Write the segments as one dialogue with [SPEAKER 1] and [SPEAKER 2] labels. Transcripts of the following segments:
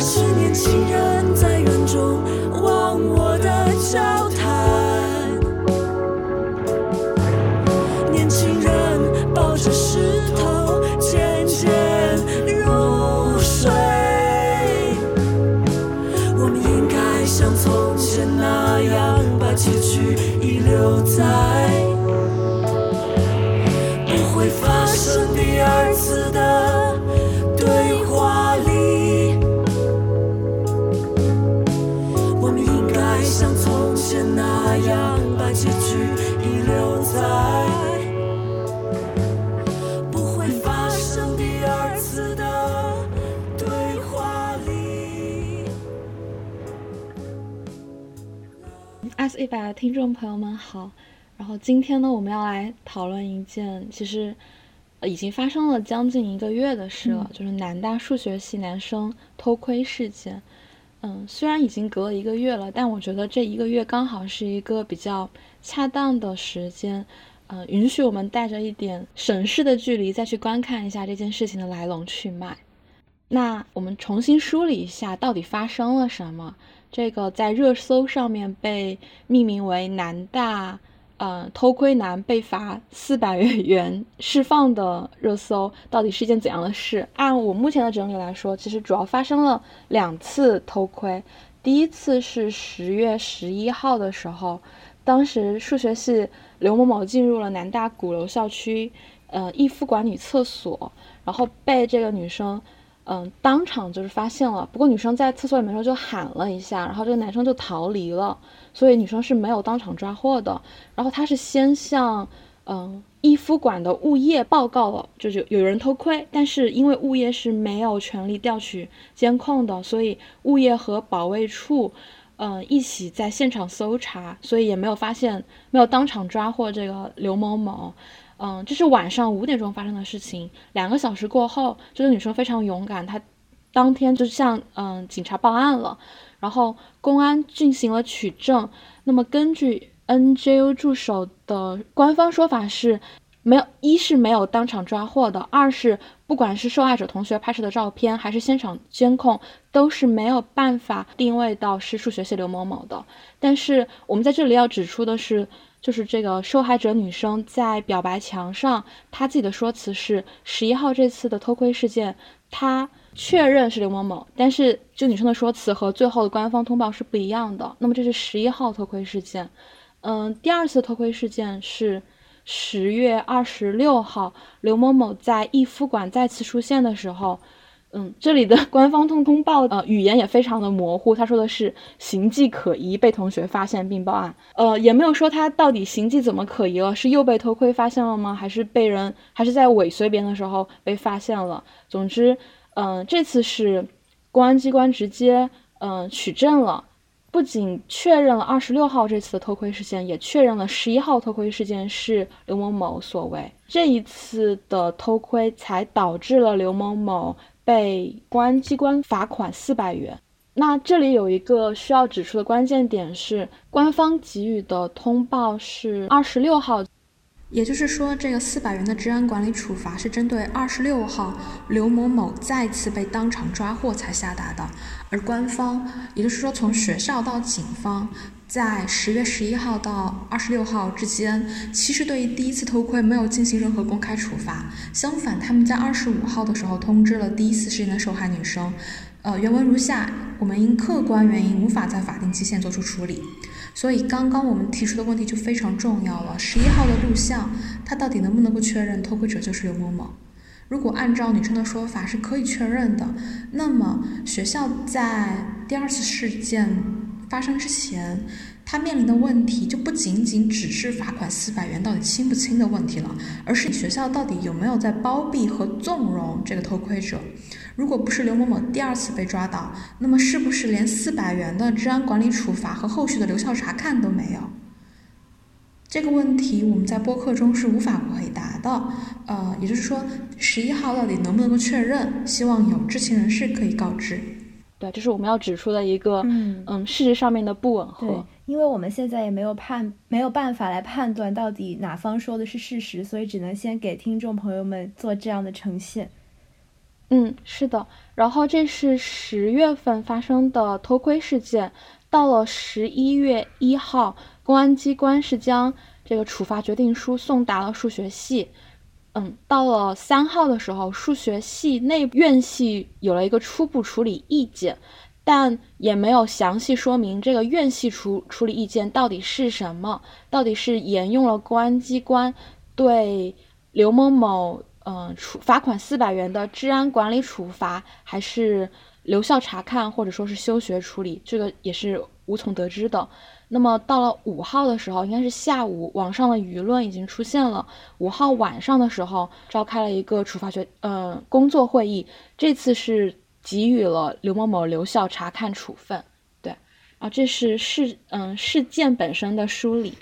[SPEAKER 1] 是年轻人
[SPEAKER 2] 百的听众朋友们好，然后今天呢，我们要来讨论一件其实呃已经发生了将近一个月的事了，就是南大数学系男生偷窥事件。嗯，虽然已经隔了一个月了，但我觉得这一个月刚好是一个比较恰当的时间，嗯，允许我们带着一点审视的距离再去观看一下这件事情的来龙去脉。那我们重新梳理一下，到底发生了什么？这个在热搜上面被命名为“南大”，呃，偷窥男被罚四百元 释放的热搜，到底是一件怎样的事？按我目前的整理来说，其实主要发生了两次偷窥。第一次是十月十一号的时候，当时数学系刘某某进入了南大鼓楼校区，呃，逸夫馆女厕所，然后被这个女生。嗯，当场就是发现了。不过女生在厕所里面的时候就喊了一下，然后这个男生就逃离了，所以女生是没有当场抓获的。然后他是先向嗯逸夫馆的物业报告了，就是有人偷窥，但是因为物业是没有权利调取监控的，所以物业和保卫处嗯一起在现场搜查，所以也没有发现，没有当场抓获这个刘某某。嗯，这是晚上五点钟发生的事情。两个小时过后，这个女生非常勇敢，她当天就向嗯警察报案了，然后公安进行了取证。那么根据 NJU 助手的官方说法是，没有一是没有当场抓获的，二是不管是受害者同学拍摄的照片，还是现场监控，都是没有办法定位到是数学系刘某某的。但是我们在这里要指出的是。就是这个受害者女生在表白墙上，她自己的说辞是十一号这次的偷窥事件，她确认是刘某某，但是这女生的说辞和最后的官方通报是不一样的。那么这是十一号偷窥事件，嗯，第二次偷窥事件是十月二十六号，刘某某在逸夫馆再次出现的时候。嗯，这里的 官方通通报，呃，语言也非常的模糊。他说的是形迹可疑，被同学发现并报案。呃，也没有说他到底形迹怎么可疑了，是又被偷窥发现了吗？还是被人，还是在尾随别人的时候被发现了？总之，嗯、这次是公安机关直接，嗯、取证了，不仅确认了二十六号这次的偷窥事件，也确认了十一号偷窥事件是刘某某所为。这一次的偷窥才导致了刘某某。被公安机关罚款四百元。那这里有一个需要指出的关键点是，官方给予的通报是二十六号，
[SPEAKER 3] 也就是说，这个四百元的治安管理处罚是针对二十六号刘某某再次被当场抓获才下达的，而官方，也就是说从学校到警方。在十月十一号到二十六号之间，其实对于第一次偷窥没有进行任何公开处罚。相反，他们在二十五号的时候通知了第一次事件的受害女生，呃，原文如下：我们因客观原因无法在法定期限做出处理。所以，刚刚我们提出的问题就非常重要了。十一号的录像，它到底能不能够确认偷窥者就是刘某某？如果按照女生的说法是可以确认的，那么学校在第二次事件发生之前，他面临的问题就不仅仅只是罚款四百元到底轻不轻的问题了，而是学校到底有没有在包庇和纵容这个偷窥者。如果不是刘某某第二次被抓到，那么是不是连四百元的治安管理处罚和后续的留校察看都没有？这个问题我们在播客中是无法回答的。呃，也就是说，十一号到底能不能够确认？希望有知情人士可以告知。
[SPEAKER 2] 对，这是我们要指出的一个
[SPEAKER 4] 嗯
[SPEAKER 2] 嗯事实上面的不吻合。，
[SPEAKER 4] 因为我们现在也没有判没有办法来判断到底哪方说的是事实，所以只能先给听众朋友们做这样的呈现。
[SPEAKER 2] 嗯，是的。然后这是十月份发生的偷窥事件，到了十一月一号，公安机关是将这个处罚决定书送达了数学系。嗯，到了三号的时候，数学系内院系有了一个初步处理意见，但也没有详细说明这个院系处处理意见到底是什么，到底是沿用了公安机关对刘某某。嗯，处罚款四百元的治安管理处罚，还是留校察看，或者说是休学处理，这个也是无从得知的。那么到了五号的时候，应该是下午，网上的舆论已经出现了。五号晚上的时候，召开了一个处罚决呃工作会议，这次是给予了刘某某留校察看处分。对，啊，这是事嗯事件本身的梳理。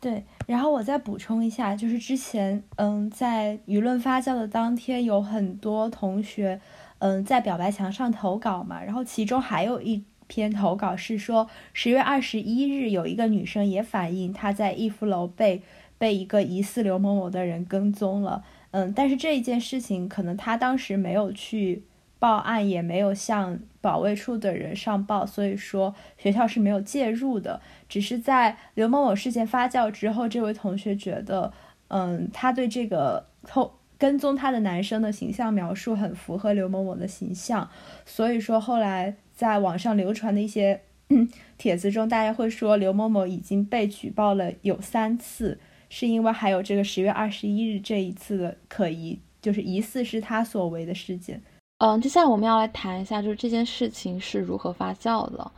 [SPEAKER 4] 对，然后我再补充一下，就是之前，嗯，在舆论发酵的当天，有很多同学，嗯，在表白墙上投稿嘛，然后其中还有一篇投稿是说，十月二十一日有一个女生也反映她在逸夫楼被被一个疑似刘某某的人跟踪了，嗯，但是这一件事情可能她当时没有去。报案也没有向保卫处的人上报，所以说学校是没有介入的。只是在刘某某事件发酵之后，这位同学觉得，嗯，他对这个偷跟踪他的男生的形象描述很符合刘某某的形象，所以说后来在网上流传的一些 帖子中，大家会说刘某某已经被举报了有三次，是因为还有这个十月二十一日这一次的可疑，就是疑似是他所为的事件。
[SPEAKER 2] 嗯，接下来我们要来谈一下，就是这件事情是如何发酵的。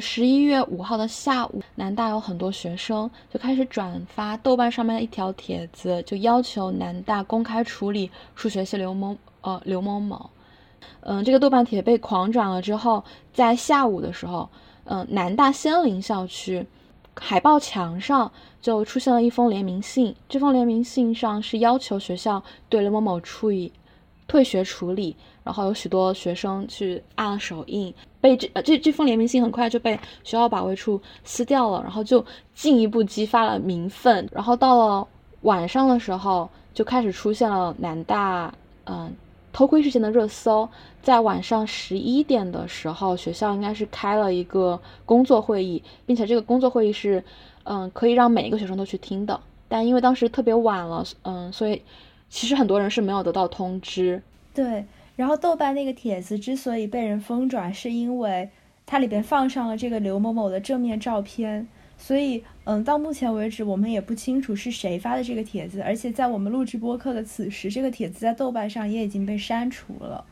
[SPEAKER 2] 十一月五号的下午，南大有很多学生就开始转发豆瓣上面的一条帖子，就要求南大公开处理数学系刘某呃刘某某。嗯，这个豆瓣帖被狂转了之后，在下午的时候，嗯，南大仙林校区海报墙上就出现了一封联名信，这封联名信上是要求学校对刘某某处以退学处理。然后有许多学生去按了手印，被这呃这这封联名信很快就被学校保卫处撕掉了，然后就进一步激发了民愤。然后到了晚上的时候，就开始出现了南大嗯偷窥事件的热搜。在晚上十一点的时候，学校应该是开了一个工作会议，并且这个工作会议是嗯可以让每一个学生都去听的。但因为当时特别晚了，嗯，所以其实很多人是没有得到通知。
[SPEAKER 4] 对。然后豆瓣那个帖子之所以被人疯转，是因为它里边放上了这个刘某某的正面照片，所以嗯，到目前为止我们也不清楚是谁发的这个帖子，而且在我们录制播客的此时，这个帖子在豆瓣上也已经被删除了。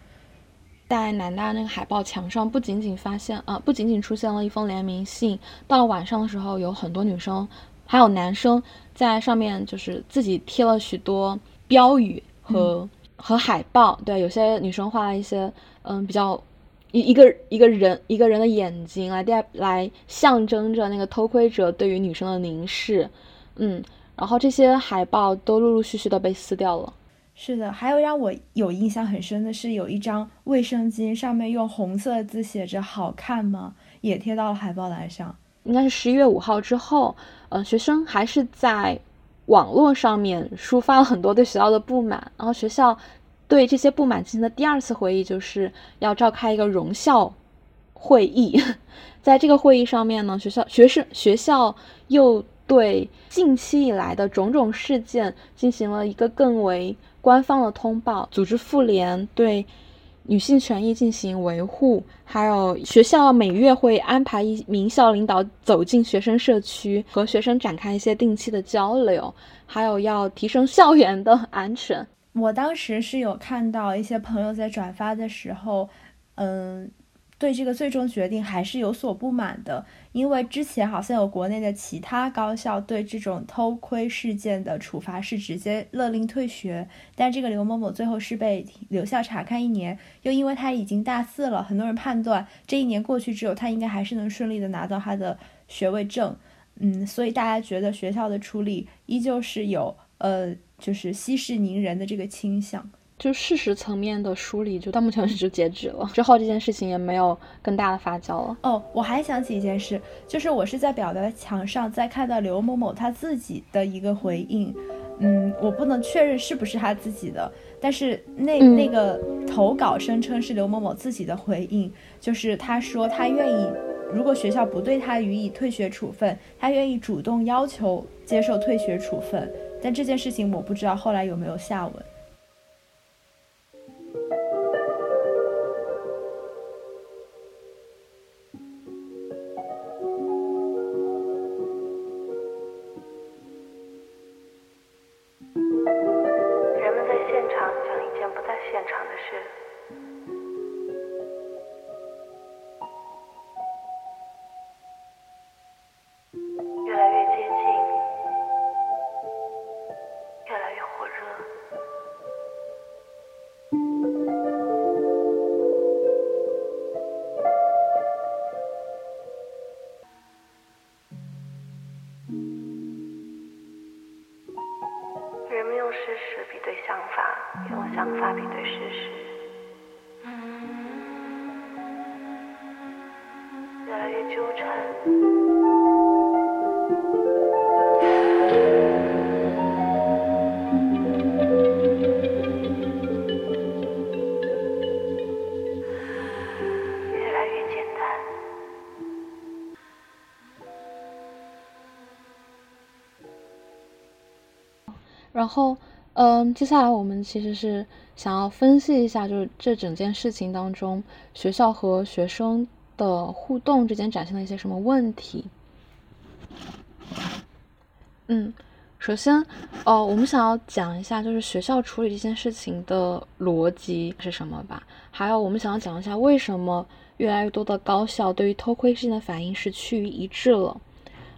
[SPEAKER 2] 在南大那个海报墙上，不仅仅发现啊，不仅仅出现了一封联名信，到了晚上的时候，有很多女生还有男生在上面就是自己贴了许多标语和。和海报，对，有些女生画了一些，嗯，比较一一个一个人一个人的眼睛来代来象征着那个偷窥者对于女生的凝视，嗯，然后这些海报都陆陆续续的被撕掉了。
[SPEAKER 4] 是的，还有让我有印象很深的是，有一张卫生巾上面用红色字写着“好看吗”，也贴到了海报栏上。
[SPEAKER 2] 应该是十一月五号之后，呃，学生还是在。网络上面抒发了很多对学校的不满，然后学校对这些不满进行的第二次会议，就是要召开一个荣校会议。在这个会议上面呢，学校学生学校又对近期以来的种种事件进行了一个更为官方的通报，组织妇联对。女性权益进行维护，还有学校每月会安排一名校领导走进学生社区，和学生展开一些定期的交流，还有要提升校园的安全。
[SPEAKER 4] 我当时是有看到一些朋友在转发的时候，嗯。对这个最终决定还是有所不满的，因为之前好像有国内的其他高校对这种偷窥事件的处罚是直接勒令退学，但这个刘某某最后是被留校查看一年，又因为他已经大四了，很多人判断这一年过去之后，他应该还是能顺利的拿到他的学位证，嗯，所以大家觉得学校的处理依旧是有呃，就是息事宁人的这个倾向。
[SPEAKER 2] 就事实层面的梳理，就到目前为止就截止了。之后这件事情也没有更大的发酵了。
[SPEAKER 4] 哦，我还想起一件事，就是我是在表白墙上在看到刘某某他自己的一个回应，嗯，我不能确认是不是他自己的，但是那
[SPEAKER 2] 嗯
[SPEAKER 4] 那个投稿声称是刘某某自己的回应，就是他说他愿意，如果学校不对他予以退学处分，他愿意主动要求接受退学处分。但这件事情我不知道后来有没有下文。
[SPEAKER 2] 然后，嗯，接下来我们其实是想要分析一下，就是这整件事情当中，学校和学生的互动之间展现了一些什么问题。嗯，首先，呃，我们想要讲一下，就是学校处理这件事情的逻辑是什么吧。还有，我们想要讲一下，为什么越来越多的高校对于偷窥事件的反应是趋于一致了。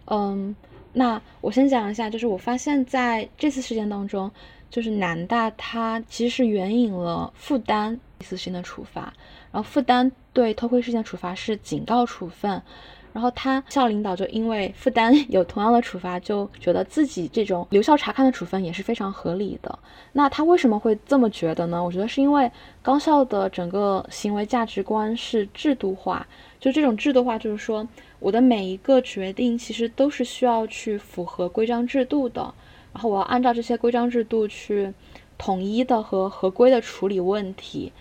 [SPEAKER 2] 嗯，那我先讲一下，就是我发现在这次事件当中，就是南大它其实是援引了复旦一次性的处罚，然后复旦对偷窥事件处罚是警告处分。然后他校领导就因为负担 有同样的处罚，就觉得自己这种留校察看的处分也是非常合理的。那他为什么会这么觉得呢？我觉得是因为高校的整个行为价值观是制度化，就这种制度化，就是说我的每一个决定其实都是需要去符合规章制度的，然后我要按照这些规章制度去统一的和合规的处理问题。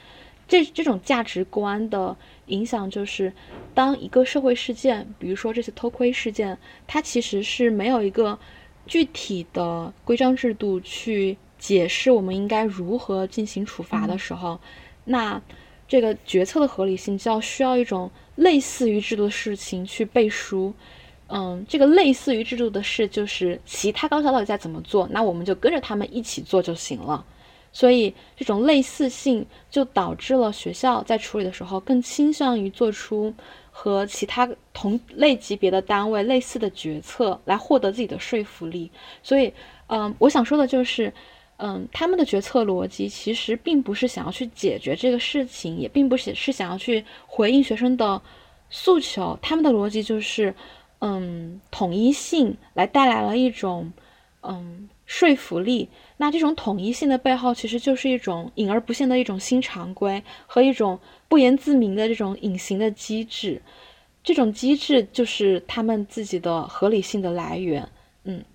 [SPEAKER 2] 这这种价值观的影响就是，当一个社会事件，比如说这次偷窥事件，它其实是没有一个具体的规章制度去解释我们应该如何进行处罚的时候，那这个决策的合理性就要需要一种类似于制度的事情去背书。嗯，这个类似于制度的事，就是其他高校到底在怎么做，那我们就跟着他们一起做就行了。所以这种类似性就导致了学校在处理的时候更倾向于做出和其他同类级别的单位类似的决策，来获得自己的说服力。所以，嗯，我想说的就是，嗯，他们的决策逻辑其实并不是想要去解决这个事情，也并不是是想要去回应学生的诉求，他们的逻辑就是，嗯，统一性来带来了一种，嗯。说服力，那这种统一性的背后，其实就是一种隐而不现的一种新常规和一种不言自明的这种隐形的机制。这种机制就是他们自己的合理性的来源。嗯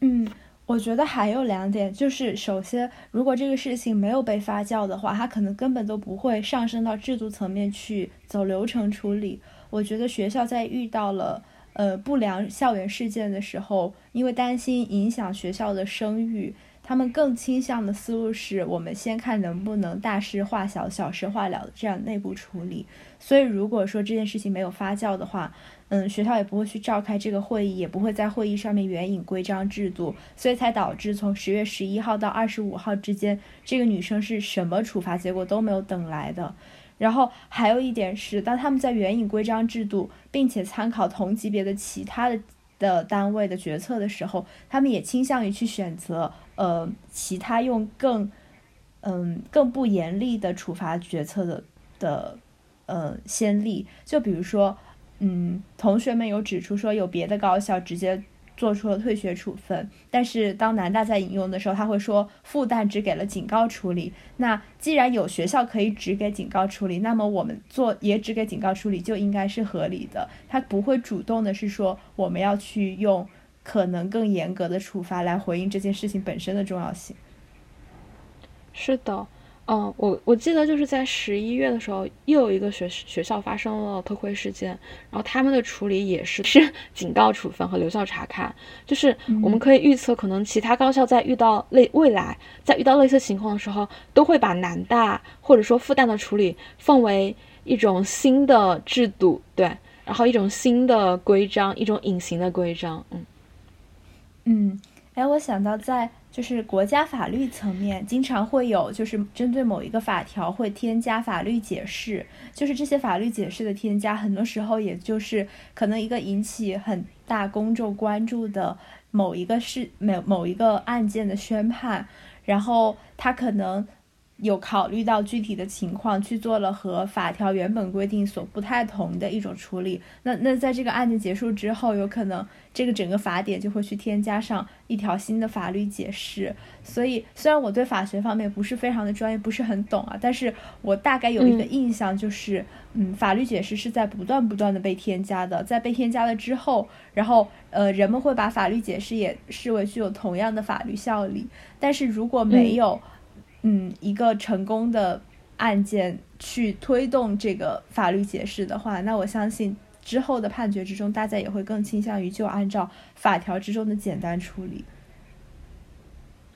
[SPEAKER 4] 嗯，我觉得还有两点，就是首先，如果这个事情没有被发酵的话，它可能根本都不会上升到制度层面去走流程处理。我觉得学校在遇到了。呃，不良校园事件的时候，因为担心影响学校的声誉，他们更倾向的思路是我们先看能不能大事化小，小事化了这样内部处理。所以，如果说这件事情没有发酵的话，嗯，学校也不会去召开这个会议，也不会在会议上面援引规章制度，所以才导致从十月十一号到二十五号之间，这个女生是什么处罚结果都没有等来的。然后还有一点是，当他们在援引规章制度，并且参考同级别的其他的的单位的决策的时候，他们也倾向于去选择呃其他用更嗯更不严厉的处罚决策的的呃先例。就比如说，嗯，同学们有指出说，有别的高校直接。做出了退学处分，但是当南大在引用的时候，他会说复旦只给了警告处理。那既然有学校可以只给警告处理，那么我们做也只给警告处理就应该是合理的。他不会主动的是说我们要去用可能更严格的处罚来回应这件事情本身的重要性。
[SPEAKER 2] 是的。嗯，我我记得就是在十一月的时候，又有一个学学校发生了偷窥事件，然后他们的处理也是 是警告处分和留校查看，就是我们可以预测，可能其他高校在遇到类未来在遇到类似情况的时候，都会把南大或者说复旦的处理奉为一种新的制度，对，然后一种新的规章，一种隐形的规章，嗯
[SPEAKER 4] 嗯，哎，我想到在。就是国家法律层面，经常会有就是针对某一个法条会添加法律解释，就是这些法律解释的添加，很多时候也就是可能一个引起很大公众关注的某一个事某某一个案件的宣判，然后他可能。有考虑到具体的情况去做了和法条原本规定所不太同的一种处理。那那在这个案件结束之后，有可能这个整个法典就会去添加上一条新的法律解释。所以虽然我对法学方面不是非常的专业，不是很懂啊，但是我大概有一个印象，就是嗯，法律解释是在不断不断的被添加的。在被添加了之后，然后呃，人们会把法律解释也视为具有同样的法律效力。但是如果没有，嗯，嗯一个成功的案件去推动这个法律解释的话，那我相信之后的判决之中，大家也会更倾向于就按照法条之中的简单处理。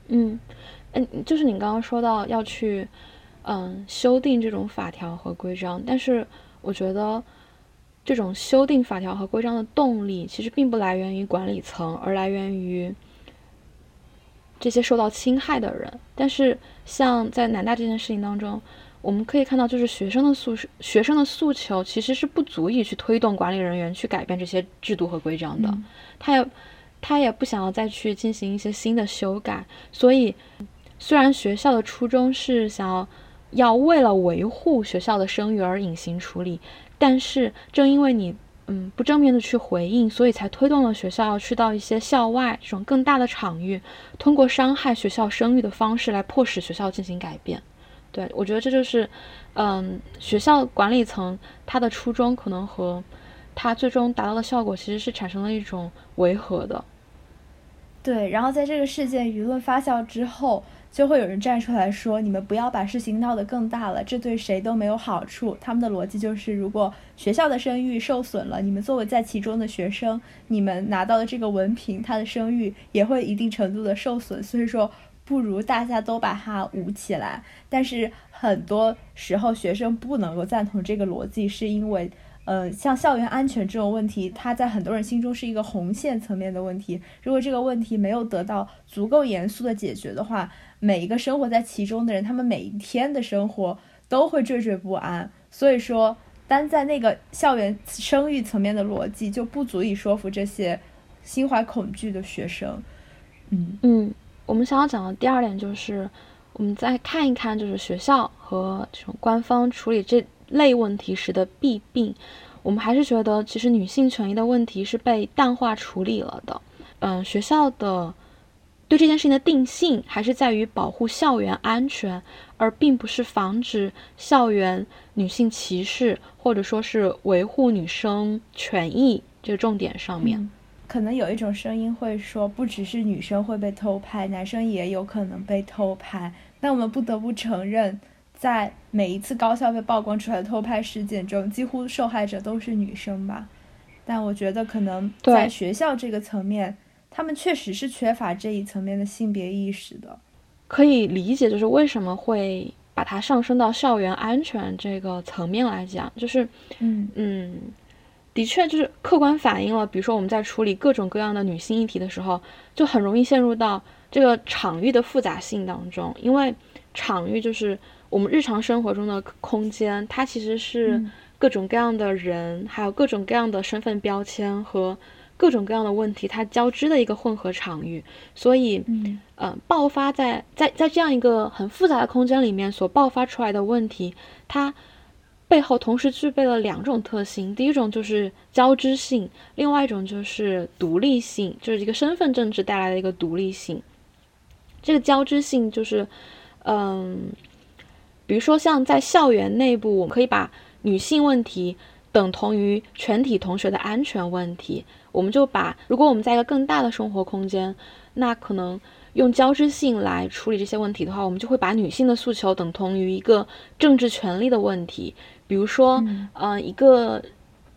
[SPEAKER 2] 嗯，嗯，就是你刚刚说到要去嗯修订这种法条和规章，但是我觉得这种修订法条和规章的动力其实并不来源于管理层，而来源于。这些受到侵害的人，但是像在南大这件事情当中，我们可以看到，就是学生的诉学生的诉求其实是不足以去推动管理人员去改变这些制度和规章的。他也他也不想要再去进行一些新的修改。所以，虽然学校的初衷是想要要为了维护学校的声誉而隐形处理，但是正因为你。嗯，不正面的去回应，所以才推动了学校去到一些校外这种更大的场域，通过伤害学校声誉的方式来迫使学校进行改变。对我觉得这就是，嗯，学校管理层他的初衷可能和他最终达到的效果其实是产生了一种违和的。
[SPEAKER 4] 对，然后在这个事件舆论发酵之后。就会有人站出来说：“你们不要把事情闹得更大了，这对谁都没有好处。”他们的逻辑就是：如果学校的声誉受损了，你们作为在其中的学生，你们拿到的这个文凭，他的声誉也会一定程度的受损。所以说，不如大家都把它捂起来。但是很多时候，学生不能够赞同这个逻辑，是因为。呃，像校园安全这种问题，它在很多人心中是一个红线层面的问题。如果这个问题没有得到足够严肃的解决的话，每一个生活在其中的人，他们每一天的生活都会惴惴不安。所以说，单在那个校园声誉层面的逻辑就不足以说服这些心怀恐惧的学生。
[SPEAKER 2] 嗯嗯，我们想要讲的第二点就是，我们再看一看，就是学校和这种官方处理这。类问题时的弊病，我们还是觉得其实女性权益的问题是被淡化处理了的。嗯，学校的对这件事情的定性还是在于保护校园安全，而并不是防止校园女性歧视或者说是维护女生权益这个重点上面。
[SPEAKER 4] 可能有一种声音会说，不只是女生会被偷拍，男生也有可能被偷拍。但我们不得不承认。在每一次高校被曝光出来的偷拍事件中，几乎受害者都是女生吧？但我觉得可能在学校这个层面，他们确实是缺乏这一层面的性别意识的。
[SPEAKER 2] 可以理解，就是为什么会把它上升到校园安全这个层面来讲，就是
[SPEAKER 4] 嗯
[SPEAKER 2] 嗯，的确就是客观反映了，比如说我们在处理各种各样的女性议题的时候，就很容易陷入到这个场域的复杂性当中，因为场域就是。我们日常生活中的空间，它其实是各种各样的人，还有各种各样的身份标签和各种各样的问题，它交织的一个混合场域。所以，嗯，爆发在在在这样一个很复杂的空间里面所爆发出来的问题，它背后同时具备了两种特性：第一种就是交织性，另外一种就是独立性，就是一个身份政治带来的一个独立性。这个交织性就是，嗯。比如说，像在校园内部，我们可以把女性问题等同于全体同学的安全问题。我们就把，如果我们在一个更大的生活空间，那可能用交织性来处理这些问题的话，我们就会把女性的诉求等同于一个政治权利的问题。比如说，呃，一个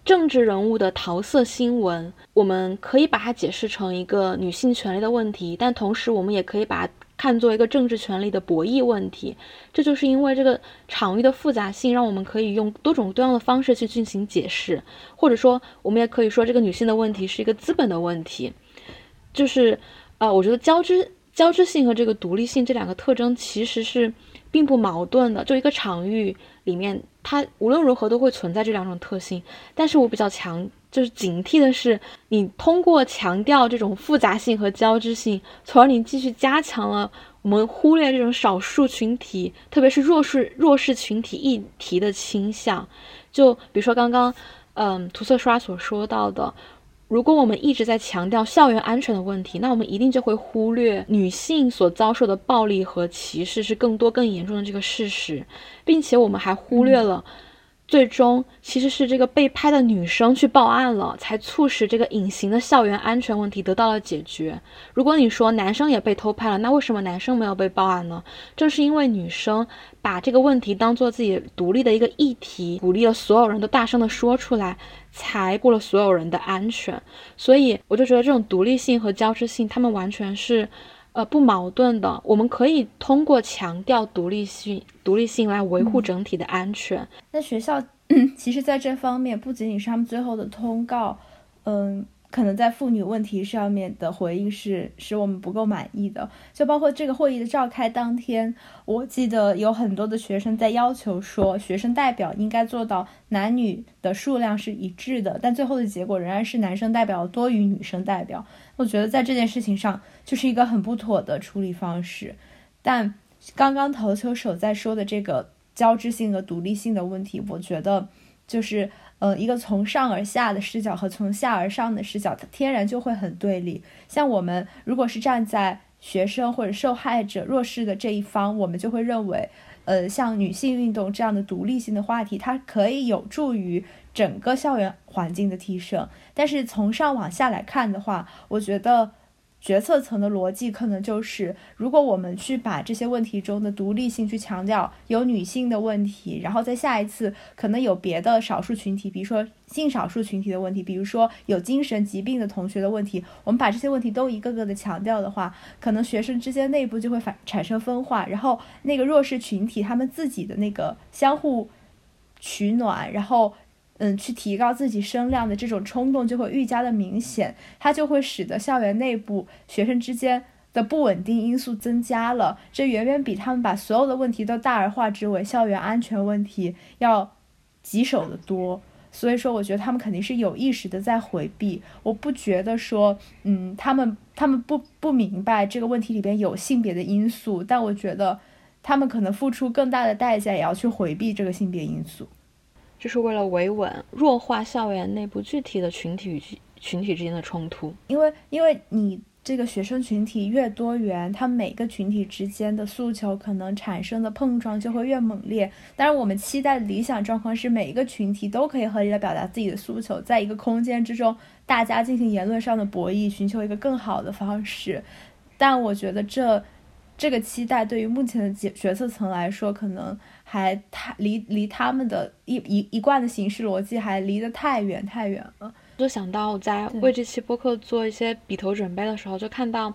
[SPEAKER 2] 政治人物的桃色新闻，我们可以把它解释成一个女性权利的问题，但同时我们也可以把它看作一个政治权利的博弈问题。这就是因为这个场域的复杂性，让我们可以用多种多样的方式去进行解释，或者说，我们也可以说这个女性的问题是一个资本的问题。就是，呃，我觉得交织。交织性和这个独立性这两个特征其实是并不矛盾的，就一个场域里面，它无论如何都会存在这两种特性。但是我比较强，就是警惕的是，你通过强调这种复杂性和交织性，从而你继续加强了我们忽略这种少数群体，特别是弱势弱势群体议题的倾向。就比如说刚刚，嗯，涂色刷所说到的。如果我们一直在强调校园安全的问题，那我们一定就会忽略女性所遭受的暴力和歧视是更多更严重的这个事实，并且我们还忽略了。最终其实是这个被拍的女生去报案了，才促使这个隐形的校园安全问题得到了解决。如果你说男生也被偷拍了，那为什么男生没有被报案呢？正是因为女生把这个问题当做自己独立的一个议题，鼓励了所有人都大声的说出来，才顾了所有人的安全。所以我就觉得这种独立性和交织性，他们完全是。呃，不矛盾的。我们可以通过强调独立性、独立性来维护整体的安全。
[SPEAKER 4] 那学校 其实在这方面，不仅仅是他们最后的通告，嗯。可能在妇女问题上面的回应是使我们不够满意的，就包括这个会议的召开当天，我记得有很多的学生在要求说，学生代表应该做到男女的数量是一致的，但最后的结果仍然是男生代表多于女生代表。我觉得在这件事情上就是一个很不妥的处理方式。但刚刚投球手在说的这个交织性和独立性的问题，我觉得就是。呃，一个从上而下的视角和从下而上的视角，它天然就会很对立。像我们如果是站在学生或者受害者弱势的这一方，我们就会认为，呃，像女性运动这样的独立性的话题，它可以有助于整个校园环境的提升。但是从上往下来看的话，我觉得。决策层的逻辑可能就是，如果我们去把这些问题中的独立性去强调，有女性的问题，然后在下一次可能有别的少数群体，比如说性少数群体的问题，比如说有精神疾病的同学的问题，我们把这些问题都一个个的强调的话，可能学生之间内部就会反产生分化，然后那个弱势群体他们自己的那个相互取暖，然后。嗯，去提高自己声量的这种冲动就会愈加的明显，它就会使得校园内部学生之间的不稳定因素增加了。这远远比他们把所有的问题都大而化之为校园安全问题要棘手的多。所以说，我觉得他们肯定是有意识的在回避。我不觉得说，嗯，他们他们不不明白这个问题里边有性别的因素，但我觉得他们可能付出更大的代价，也要去回避这个性别因素。
[SPEAKER 2] 就是为了维稳，弱化校园内部具体的群体与群体之间的冲突。
[SPEAKER 4] 因为，因为你这个学生群体越多元，他每个群体之间的诉求可能产生的碰撞就会越猛烈。当然，我们期待的理想状况是每一个群体都可以合理的表达自己的诉求，在一个空间之中，大家进行言论上的博弈，寻求一个更好的方式。但我觉得这这个期待对于目前的决决策层来说，可能。还太离离他们的一一一贯的形式逻辑还离得太远太远了。
[SPEAKER 2] 就想到在为这期播客做一些笔头准备的时候，就看到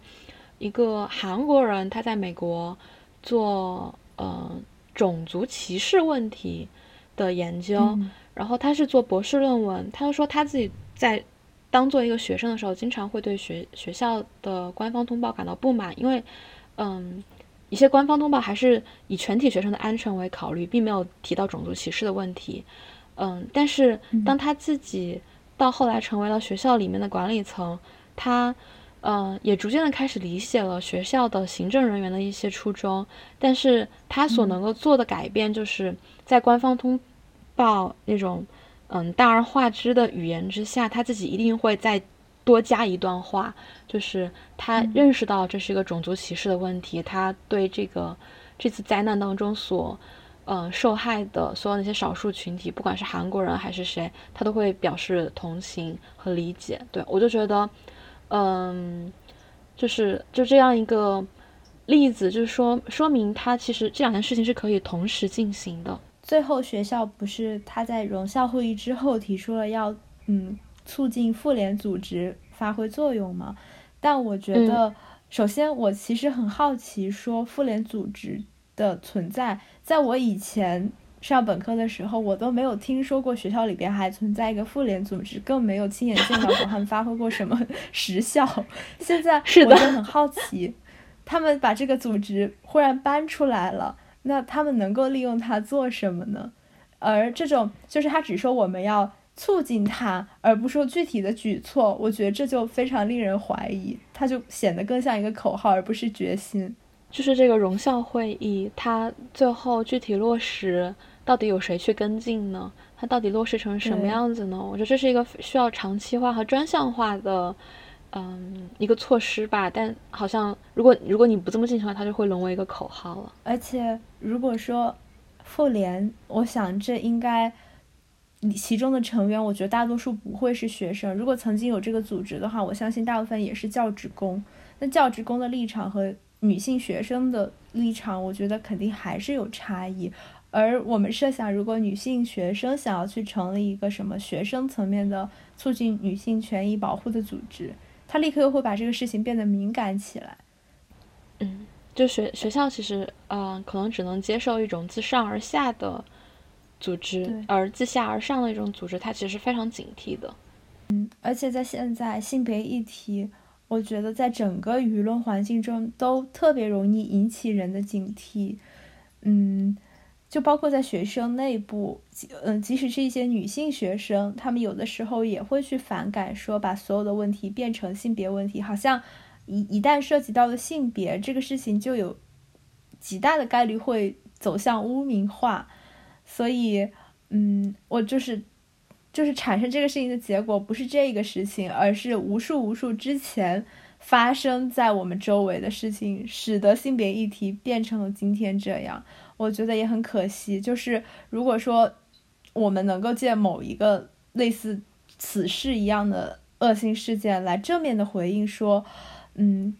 [SPEAKER 2] 一个韩国人他在美国做呃种族歧视问题的研究，然后他是做博士论文，他就说他自己在当做一个学生的时候，经常会对学学校的官方通报感到不满，因为嗯。一些官方通报还是以全体学生的安全为考虑，并没有提到种族歧视的问题。嗯，但是当他自己到后来成为了学校里面的管理层，他嗯也逐渐的开始理解了学校的行政人员的一些初衷。但是他所能够做的改变，就是在官方通报那种嗯大而化之的语言之下，他自己一定会在。多加一段话，就是他认识到这是一个种族歧视的问题，他对这个这次灾难当中所，嗯受害的所有那些少数群体，不管是韩国人还是谁，他都会表示同情和理解。对我就觉得，嗯，就是就这样一个例子，就是说说明他其实这两件事情是可以同时进行的。
[SPEAKER 4] 最后学校不是他在荣校会议之后提出了要嗯促进妇联组织发挥作用吗？但我觉得，首先我其实很好奇，说妇联组织的存在，在我以前。上本科的时候，我都没有听说过学校里边还存在一个妇联组织，更没有亲眼见到过他们发挥过什么 实效。现在我就很好奇，他们把这个组织忽然搬出来了，那他们能够利用它做什么呢？而这种就是他只说我们要促进它，而不说具体的举措，我觉得这就非常令人怀疑，它就显得更像一个口号，而不是决心。
[SPEAKER 2] 就是这个荣校会议，它最后具体落实到底有谁去跟进呢？它到底落实成什么样子呢？我觉得这是一个需要长期化和专项化的，嗯，一个措施吧。但好像如果如果你不这么进行的话，它就会沦为一个口号了。
[SPEAKER 4] 而且如果说妇联，我想这应该其中的成员，我觉得大多数不会是学生。如果曾经有这个组织的话，我相信大部分也是教职工。那教职工的立场和女性学生的立场，我觉得肯定还是有差异。而我们设想，如果女性学生想要去成立一个什么学生层面的促进女性权益保护的组织，她立刻又会把这个事情变得敏感起来。
[SPEAKER 2] 嗯，就学学校其实，嗯，可能只能接受一种自上而下的组织，而自下而上的一种组织，它其实是非常警惕的。
[SPEAKER 4] 嗯，而且在现在性别议题。我觉得在整个舆论环境中都特别容易引起人的警惕，嗯，就包括在学生内部，嗯，即使是一些女性学生，她们有的时候也会去反感，说把所有的问题变成性别问题，好像一一旦涉及到了性别这个事情，就有极大的概率会走向污名化，所以，嗯，我就是。就是产生这个事情的结果不是这个事情，而是无数无数之前发生在我们周围的事情，使得性别议题变成了今天这样。我觉得也很可惜。就是如果说我们能够借某一个类似此事一样的恶性事件来正面的回应说，嗯，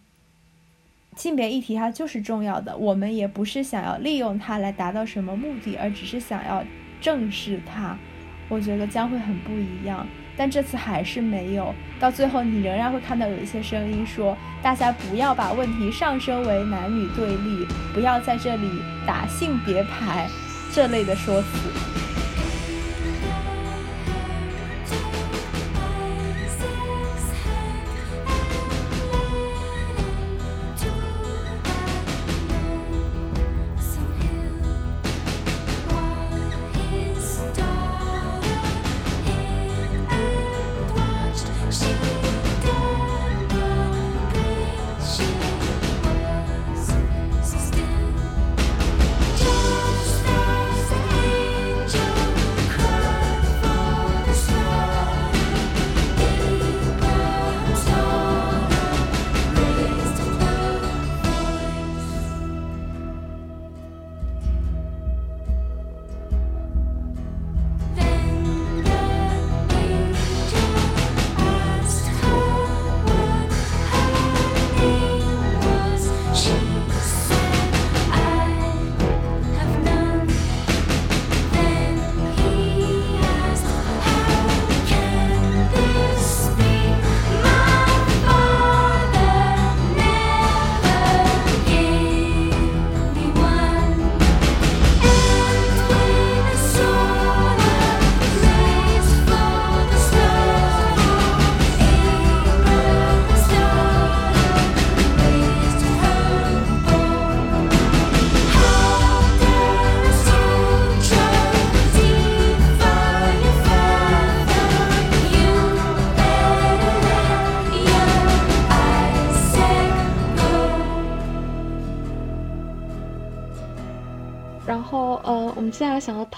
[SPEAKER 4] 性别议题它就是重要的，我们也不是想要利用它来达到什么目的，而只是想要正视它。我觉得将会很不一样，但这次还是没有。到最后，你仍然会看到有一些声音说：“大家不要把问题上升为男女对立，不要在这里打性别牌。”这类的说辞。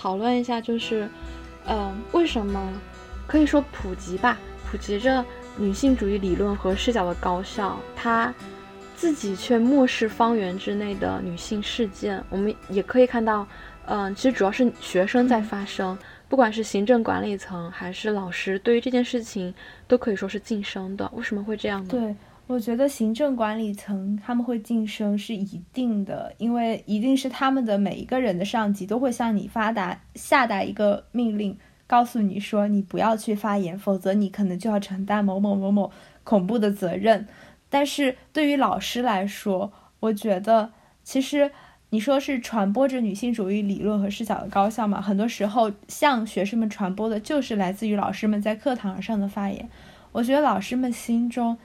[SPEAKER 2] 讨论一下，就是，嗯，为什么可以说普及吧？普及着女性主义理论和视角的高校，它自己却漠视方圆之内的女性事件。我们也可以看到，嗯，其实主要是学生在发声，不管是行政管理层还是老师，对于这件事情都可以说是晋升的。为什么会这样呢？
[SPEAKER 4] 对，我觉得行政管理层他们会晋升是一定的，因为一定是他们的每一个人的上级都会向你发达下达一个命令，告诉你说你不要去发言，否则你可能就要承担某某某某恐怖的责任。但是对于老师来说，我觉得其实你说是传播着女性主义理论和视角的高校嘛，很多时候向学生们传播的就是来自于老师们在课堂上的发言。我觉得老师们心中。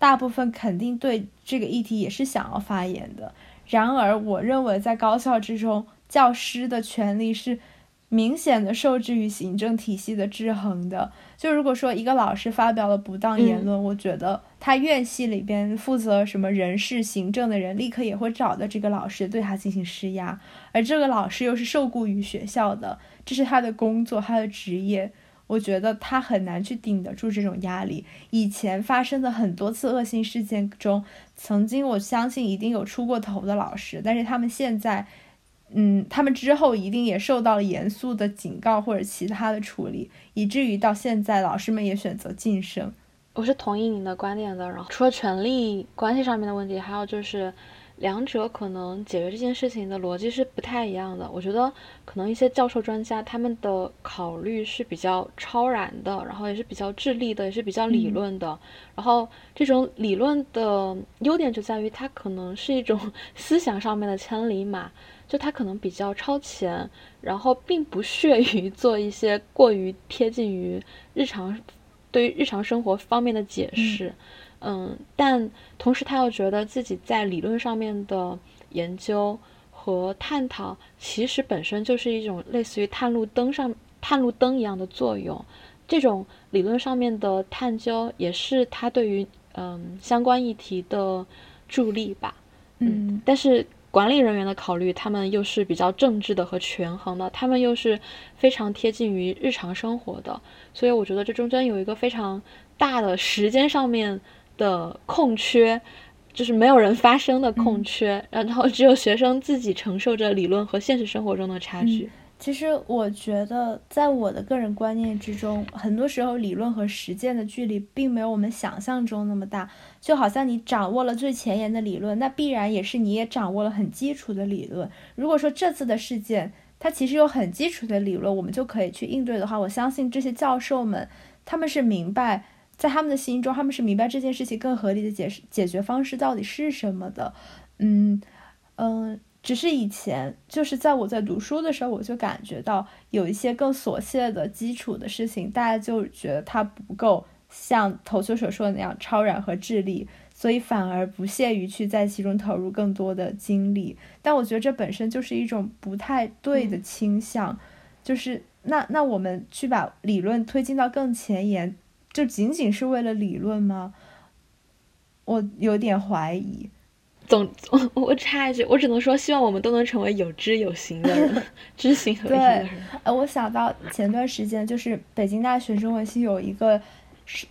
[SPEAKER 4] 大部分肯定对这个议题也是想要发言的。然而，我认为在高校之中，教师的权利是明显的受制于行政体系的制衡的。就如果说一个老师发表了不当言论，我觉得他院系里边负责什么人事行政的人，立刻也会找到这个老师对他进行施压。而这个老师又是受雇于学校的，这是他的工作，他的职业。我觉得他很难去顶得住这种压力。以前发生的很多次恶性事件中，曾经我相信一定有出过头的老师，但是他们现在，嗯，他们之后一定也受到了严肃的警告或者其他的处理，以至于到现在老师们也选择晋升。
[SPEAKER 2] 我是同意你的观点的。然后除了权力关系上面的问题，还有就是。两者可能解决这件事情的逻辑是不太一样的。我觉得可能一些教授专家他们的考虑是比较超然的，然后也是比较智力的，也是比较理论的。然后这种理论的优点就在于它可能是一种 思想上面的千里马，就它可能比较超前，然后并不屑于做一些过于贴近于日常对于日常生活方面的解释。嗯，但同时他又觉得自己在理论上面的研究和探讨，其实本身就是一种类似于探路灯上探路灯一样的作用。这种理论上面的探究，也是他对于嗯相关议题的助力吧。嗯，但是管理人员的考虑，他们又是比较政治的和权衡的，他们又是非常贴近于日常生活的。所以我觉得这中间有一个非常大的时间上面。的空缺，就是没有人发声的空缺，然后只有学生自己承受着理论和现实生活中的差距。
[SPEAKER 4] 其实我觉得，在我的个人观念之中，很多时候理论和实践的距离并没有我们想象中那么大。就好像你掌握了最前沿的理论，那必然也是你也掌握了很基础的理论。如果说这次的事件它其实有很基础的理论，我们就可以去应对的话，我相信这些教授们他们是明白。在他们的心中，他们是明白这件事情更合理的解释解决方式到底是什么的，嗯嗯，只是以前就是在我在读书的时候，我就感觉到有一些更琐屑的基础的事情，大家就觉得它不够像头球所说的那样超然和智力，所以反而不屑于去在其中投入更多的精力。但我觉得这本身就是一种不太对的倾向，就是那那我们去把理论推进到更前沿。就仅仅是为了理论吗？我有点怀疑。
[SPEAKER 2] 总 我插一句，我只能说，希望我们都能成为有知有行的人，知行合一的人。
[SPEAKER 4] 呃，我想到前段时间，就是北京大学中文系有一个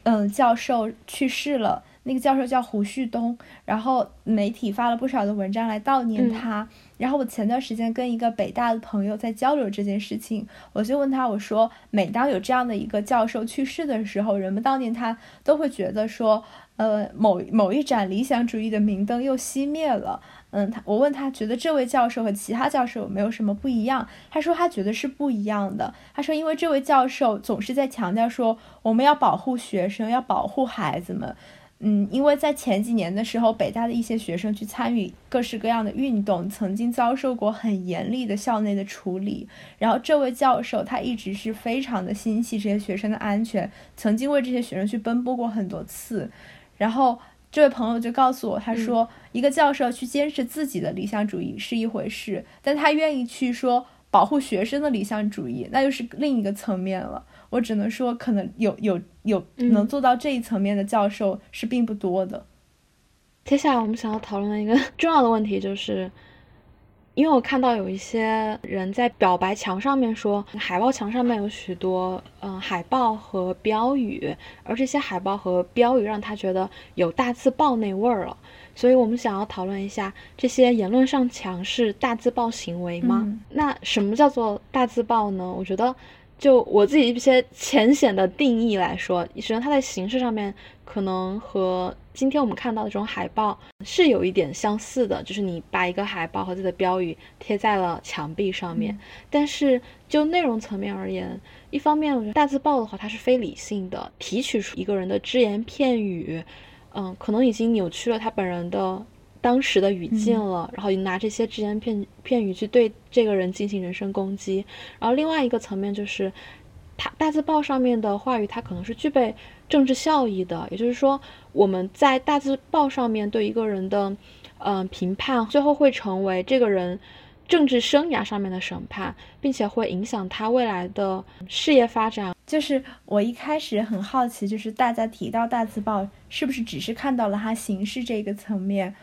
[SPEAKER 4] 嗯教授去世了，那个教授叫胡旭东，然后媒体发了不少的文章来悼念他。然后我前段时间跟一个北大的朋友在交流这件事情，我就问他，我说，每当有这样的一个教授去世的时候，人们悼念他，都会觉得说，呃，某某一盏理想主义的明灯又熄灭了。嗯，他我问他觉得这位教授和其他教授有没有什么不一样？他说他觉得是不一样的。他说，因为这位教授总是在强调说，我们要保护学生，要保护孩子们。嗯，因为在前几年的时候，北大的一些学生去参与各式各样的运动，曾经遭受过很严厉的校内的处理。然后这位教授他一直是非常的心系这些学生的安全，曾经为这些学生去奔波过很多次。然后这位朋友就告诉我，他说一个教授去坚持自己的理想主义是一回事，但他愿意去说保护学生的理想主义，那又是另一个层面了。我只能说，可能有有有能做到这一层面的教授是并不多的。
[SPEAKER 2] 接下来我们想要讨论的一个 重要的问题就是，因为我看到有一些人在表白墙上面说，海报墙上面有许多嗯海报和标语，而这些海报和标语让他觉得有大字报那味儿了。所以我们想要讨论一下，这些言论上墙是大字报行为吗？那什么叫做大字报呢？我觉得。就我自己一些浅显的定义来说，首先它在形式上面可能和今天我们看到的这种海报是有一点相似的，就是你把一个海报和自己的标语贴在了墙壁上面。但是就内容层面而言，一方面我觉得大字报的话，它是非理性的，提取出一个人的只言片语，嗯，可能已经扭曲了他本人的当时的语境了，然后你拿这些只言片片语去对这个人进行人身攻击。然后另外一个层面就是。他大字报上面的话语，它可能是具备政治效益的，也就是说，我们在大字报上面对一个人的，嗯，评判，最后会成为这个人政治生涯上面的审判，并且会影响他未来的事业发展。
[SPEAKER 4] 就是我一开始很好奇，就是大家提到大字报，是不是只是看到了它形式这个层面，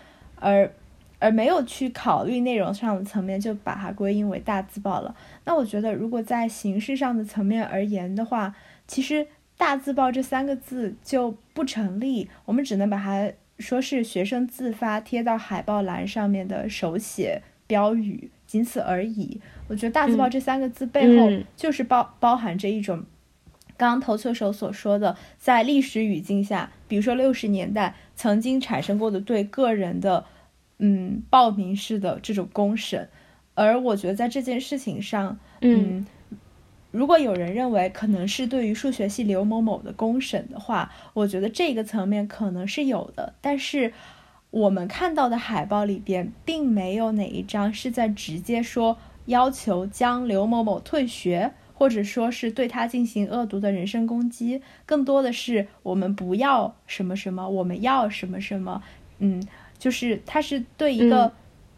[SPEAKER 4] 而。而没有去考虑内容上的层面，就把它归因为大字报了。那我觉得，如果在形式上的层面而言的话，其实“大字报”这三个字就不成立。我们只能把它说是学生自发贴到海报栏上面的手写标语，仅此而已。我觉得“大字报”这三个字背后就是包包含着一种，刚刚投球手所说的，在历史语境下，比如说六十年代曾经产生过的对个人的。嗯，报名式的这种公审，而我觉得在这件事情上，嗯，如果有人认为可能是对于数学系刘某某的公审的话，我觉得这个层面可能是有的。但是我们看到的海报里边，并没有哪一张是在直接说要求将刘某某退学，或者说是对他进行恶毒的人身攻击，更多的是我们不要什么什么，我们要什么什么，嗯。就是它是对一个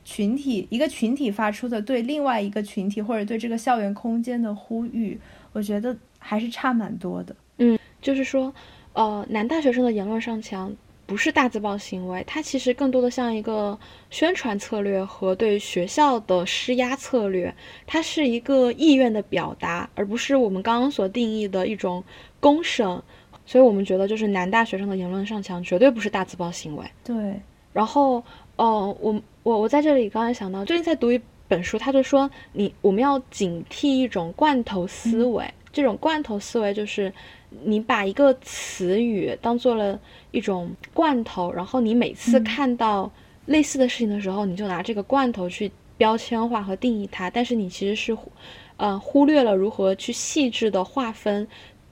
[SPEAKER 4] 群体一个群体发出的对另外一个群体或者对这个校园空间的呼吁，我觉得还是差蛮多的。
[SPEAKER 2] 嗯，就是说，呃，男大学生的言论上墙不是大字报行为，它其实更多的像一个宣传策略和对学校的施压策略，它是一个意愿的表达，而不是我们刚刚所定义的一种公审。所以我们觉得，就是男大学生的言论上墙绝对不是大字报行为。
[SPEAKER 4] 对。
[SPEAKER 2] 然后，哦，我我我在这里刚才想到，最近在读一本书，他就说，你我们要警惕一种罐头思维。这种罐头思维就是，你把一个词语当做了一种罐头，然后你每次看到类似的事情的时候，你就拿这个罐头去标签化和定义它，但是你其实是，呃，忽略了如何去细致的划分。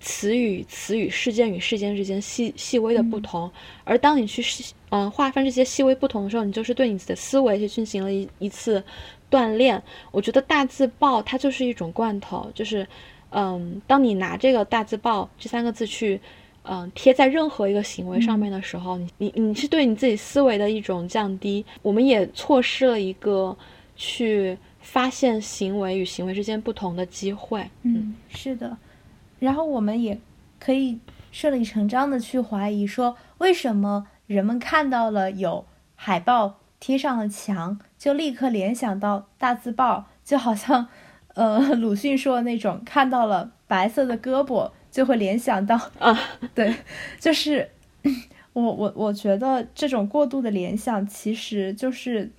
[SPEAKER 2] 词语、词语、事件与事件之间细细微的不同，而当你去细嗯划分这些细微不同的时候，你就是对你自己的思维去进行了一一次锻炼。我觉得大字报它就是一种罐头，就是嗯，当你拿这个大字报这三个字去嗯贴在任何一个行为上面的时候，你你你是对你自己思维的一种降低。我们也错失了一个去发现行为与行为之间不同的机会。
[SPEAKER 4] 嗯，是的。然后我们也可以顺理成章的去怀疑说，为什么人们看到了有海报贴上了墙，就立刻联想到大字报，就好像，呃，鲁迅说的那种，看到了白色的胳膊就会联想到
[SPEAKER 2] 啊，
[SPEAKER 4] 对，就是我我我觉得这种过度的联想其实就是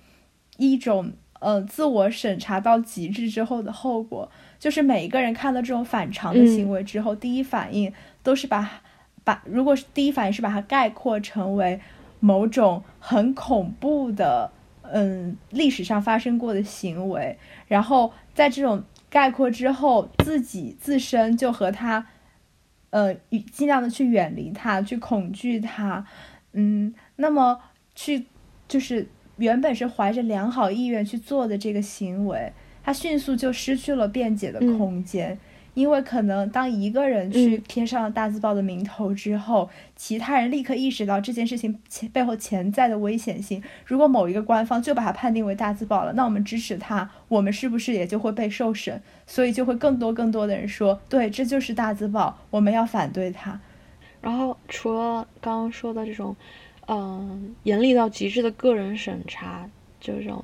[SPEAKER 4] 一种呃自我审查到极致之后的后果。就是每一个人看到这种反常的行为之后，第一反应都是把把，如果是第一反应是把它概括成为某种很恐怖的，嗯，历史上发生过的行为，然后在这种概括之后，自己自身就和他，呃，尽量的去远离他，去恐惧他，嗯，那么去就是原本是怀着良好意愿去做的这个行为。他迅速就失去了辩解的空间，因为可能当一个人去贴上了大字报的名头之后，其他人立刻意识到这件事情前背后潜在的危险性。如果某一个官方就把它判定为大字报了，那我们支持他，我们是不是也就会被受审？所以就会更多更多的人说，对，这就是大字报，我们要反对他。
[SPEAKER 2] 然后除了刚刚说的这种，嗯，严厉到极致的个人审查，这种。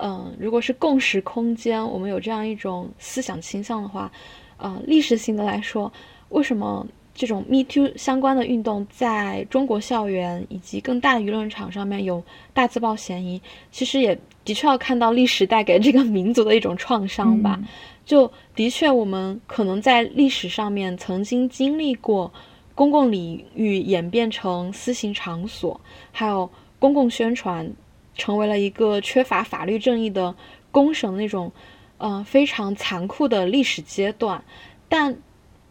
[SPEAKER 2] 嗯，如果是共识空间，我们有这样一种思想倾向的话，呃，历史性的来说，为什么这种 Me Too 相关的运动在中国校园以及更大的舆论场上面有大字报嫌疑？其实也的确要看到历史带给这个民族的一种创伤吧。就的确，我们可能在历史上面曾经经历过公共领域演变成私刑场所，还有公共宣传成为了一个缺乏法律正义的公审那种，呃，非常残酷的历史阶段。但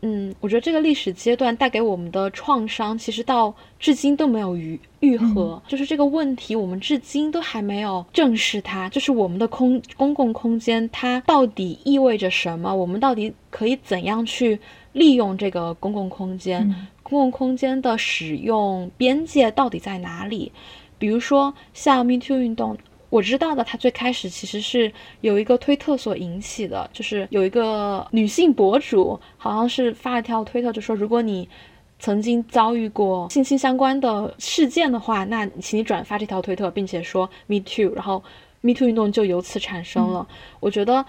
[SPEAKER 2] 嗯，我觉得这个历史阶段带给我们的创伤，其实到至今都没有愈愈合。就是这个问题，我们至今都还没有正视它。就是我们的空公共空间，它到底意味着什么？我们到底可以怎样去利用这个公共空间？公共空间的使用边界到底在哪里？比如说像 Me Too 运动。我知道的，它最开始其实是有一个推特所引起的，就是有一个女性博主，好像是发了条推特，就说如果你曾经遭遇过性侵相关的事件的话，那请你转发这条推特，并且说 Me Too，然后 Me Too 运动就由此产生了。我觉得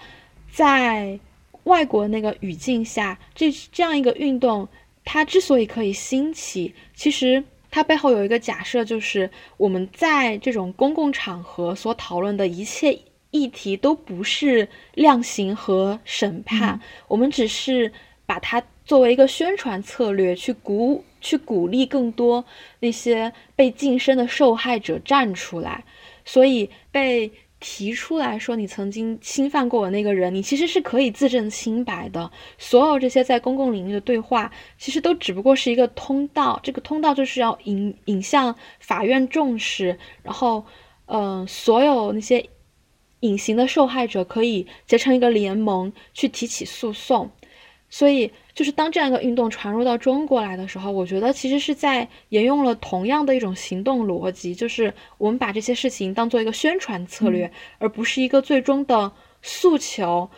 [SPEAKER 2] 在外国那个语境下，这这样一个运动，它之所以可以兴起，其实。它背后有一个假设，就是我们在这种公共场合所讨论的一切议题都不是量刑和审判，我们只是把它作为一个宣传策略，去鼓去鼓励更多那些被晋升的受害者站出来，所以被。提出来说，你曾经侵犯过我那个人，你其实是可以自证清白的。所有这些在公共领域的对话，其实都只不过是一个通道。这个通道就是要引引向法院重视，然后，嗯，所有那些隐形的受害者可以结成一个联盟去提起诉讼。所以，就是当这样一个运动传入到中国来的时候，我觉得其实是在沿用了同样的一种行动逻辑，就是我们把这些事情当做一个宣传策略，而不是一个最终的诉求。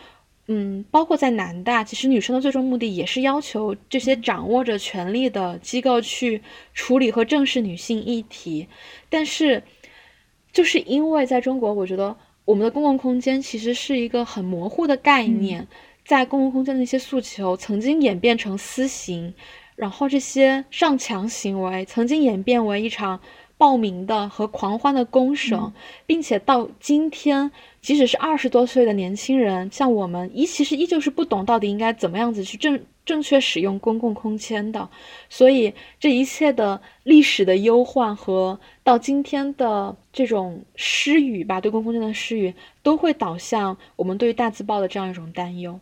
[SPEAKER 2] 嗯，包括在南大，其实女生的最终目的也是要求这些掌握着权力的机构去处理和正视女性议题。但是，就是因为在中国，我觉得我们的公共空间其实是一个很模糊的概念。在公共空间的一些诉求曾经演变成私刑，然后这些上墙行为曾经演变为一场暴民的和狂欢的公审，并且到今天，即使是二十多岁的年轻人，像我们，依其实依旧是不懂到底应该怎么样子去正正确使用公共空间的。所以这一切的历史的忧患和到今天的这种失语吧，对公共空间的失语，都会导向我们对于大字报的这样一种担忧。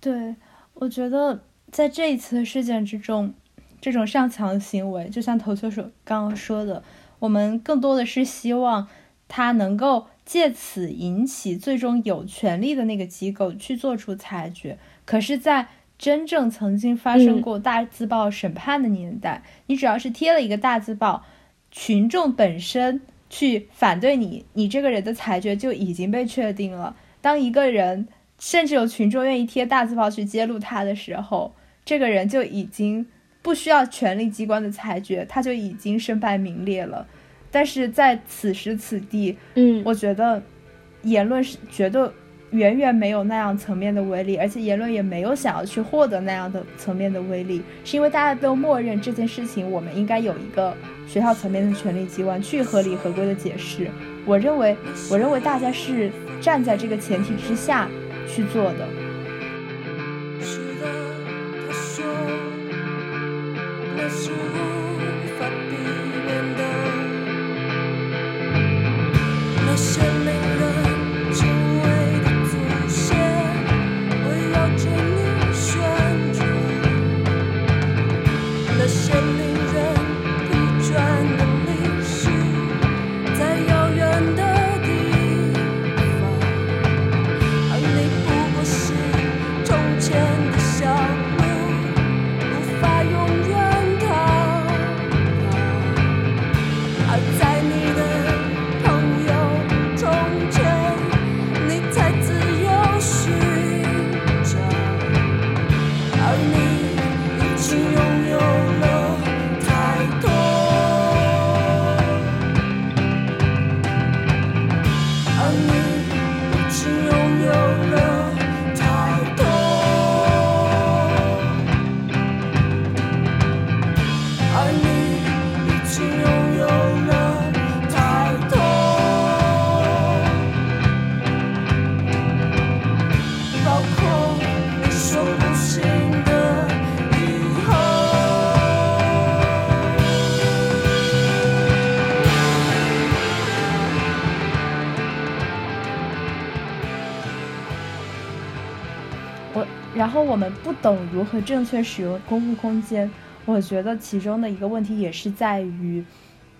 [SPEAKER 4] 对，我觉得在这一次的事件之中，这种上墙行为，就像投球手刚刚说的，我们更多的是希望他能够借此引起最终有权利的那个机构去做出裁决。可是，在真正曾经发生过大字报审判的年代，你只要是贴了一个大字报，群众本身去反对你，你这个人的裁决就已经被确定了。当一个人。甚至有群众愿意贴大字报去揭露他的时候，这个人就已经不需要权力机关的裁决，他就已经身败名裂了。但是在此时此地，
[SPEAKER 2] 嗯，
[SPEAKER 4] 我觉得言论是绝对远远没有那样层面的威力，而且言论也没有想要去获得那样的层面的威力，是因为大家都默认这件事情，我们应该有一个学校层面的权力机关去合理合规的解释。我认为，我认为大家是站在这个前提之下。去做的。懂如何正确使用公共空间。我觉得其中的一个问题也是在于，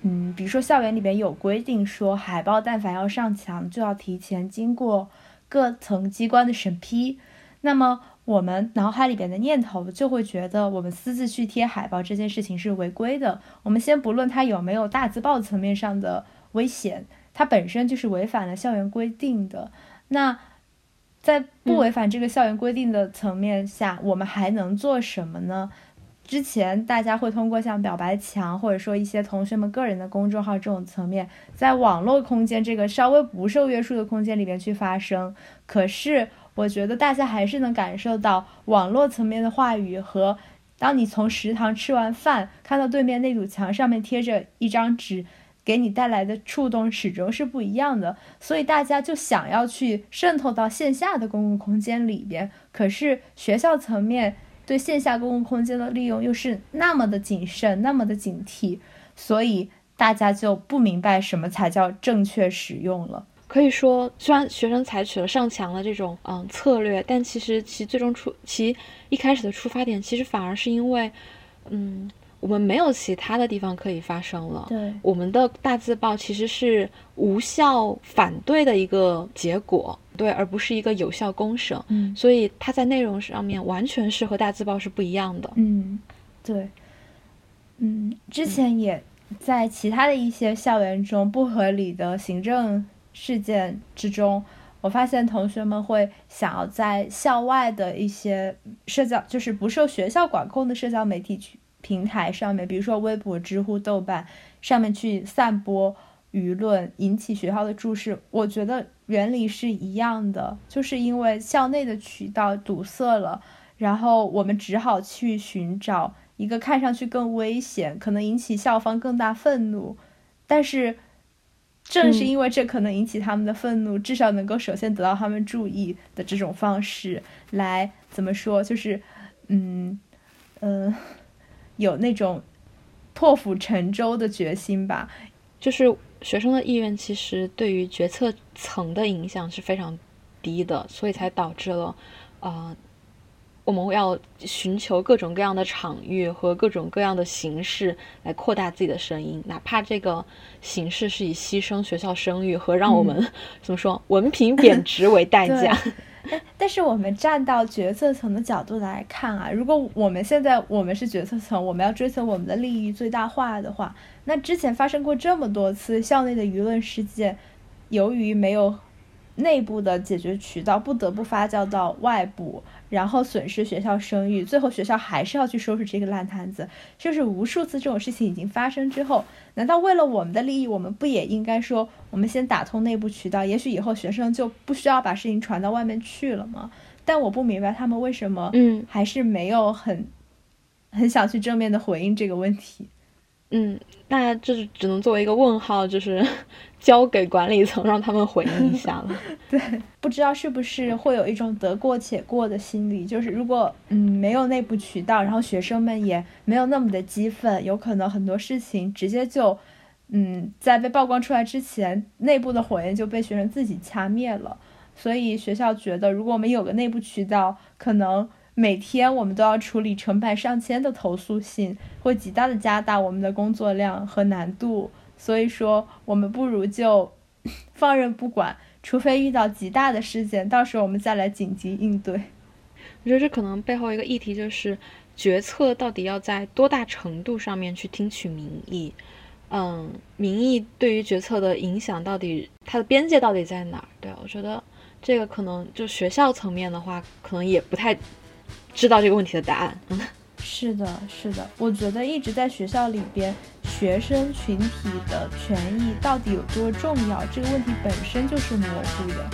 [SPEAKER 4] 嗯，比如说校园里边有规定说，海报但凡要上墙，就要提前经过各层机关的审批。那么我们脑海里边的念头就会觉得，我们私自去贴海报这件事情是违规的。我们先不论它有没有大字报层面上的危险，它本身就是违反了校园规定的。那在不违反这个校园规定的层面下，我们还能做什么呢？之前大家会通过像表白墙，或者说一些同学们个人的公众号这种层面，在网络空间这个稍微不受约束的空间里面去发声。可是我觉得大家还是能感受到网络层面的话语和当你从食堂吃完饭看到对面那堵墙上面贴着一张纸，给你带来的触动始终是不一样的。所以大家就想要去渗透到线下的公共空间里边，可是学校层面。对线下公共空间的利用又是那么的谨慎，那么的警惕，所以大家就不明白什么才叫正确使用了。
[SPEAKER 2] 可以说，虽然学生采取了上墙的这种嗯策略，但其实其最终出其一开始的出发点，其实反而是因为，嗯。我们没有其他的地方可以发声了。
[SPEAKER 4] 对，
[SPEAKER 2] 我们的大字报其实是无效反对的一个结果，对，而不是一个有效公审。
[SPEAKER 4] 嗯，
[SPEAKER 2] 所以它在内容上面完全是和大字报是不一样的。
[SPEAKER 4] 嗯，对。嗯，之前也在其他的一些校园中不合理的行政事件之中，我发现同学们会想要在校外的一些社交，就是不受学校管控的社交媒体去。平台上面，比如说微博、知乎、豆瓣上面去散播舆论，引起学校的注视。我觉得原理是一样的，就是因为校内的渠道堵塞了，然后我们只好去寻找一个看上去更危险、可能引起校方更大愤怒，但是正是因为这可能引起他们的愤怒，至少能够首先得到他们注意的这种方式来怎么说？就是嗯嗯。有那种破釜沉舟的决心吧，
[SPEAKER 2] 就是学生的意愿其实对于决策层的影响是非常低的，所以才导致了，呃，我们要寻求各种各样的场域和各种各样的形式来扩大自己的声音，哪怕这个形式是以牺牲学校声誉和让我们 怎么说文凭贬值为代价。
[SPEAKER 4] 但是我们站到决策层的角度来看啊，如果我们现在我们是决策层，我们要追求我们的利益最大化的话，那之前发生过这么多次校内的舆论事件，由于没有。内部的解决渠道不得不发酵到外部，然后损失学校声誉，最后学校还是要去收拾这个烂摊子。就是无数次这种事情已经发生之后，难道为了我们的利益，我们不也应该说，我们先打通内部渠道，也许以后学生就不需要把事情传到外面去了吗？但我不明白他们为什么，
[SPEAKER 2] 嗯，
[SPEAKER 4] 还是没有很很想去正面的回应这个问题。
[SPEAKER 2] 嗯，那这只能作为一个问号，就是交给管理层让他们回应一下了。
[SPEAKER 4] 对，不知道是不是会有一种得过且过的心理，就是如果嗯没有内部渠道，然后学生们也没有那么的激愤，有可能很多事情直接就嗯在被曝光出来之前，内部的火焰就被学生自己掐灭了。所以学校觉得，如果我们有个内部渠道，可能。每天我们都要处理成百上千的投诉信，会极大的加大我们的工作量和难度。所以说，我们不如就 放任不管，除非遇到极大的事件，到时候我们再来紧急应对。
[SPEAKER 2] 我觉得这可能背后一个议题就是，决策到底要在多大程度上面去听取民意？嗯，民意对于决策的影响到底它的边界到底在哪儿？对我觉得这个可能就学校层面的话，可能也不太。知道这个问题的答案，
[SPEAKER 4] 是的，是的，我觉得一直在学校里边，学生群体的权益到底有多重要，这个问题本身就是模糊的。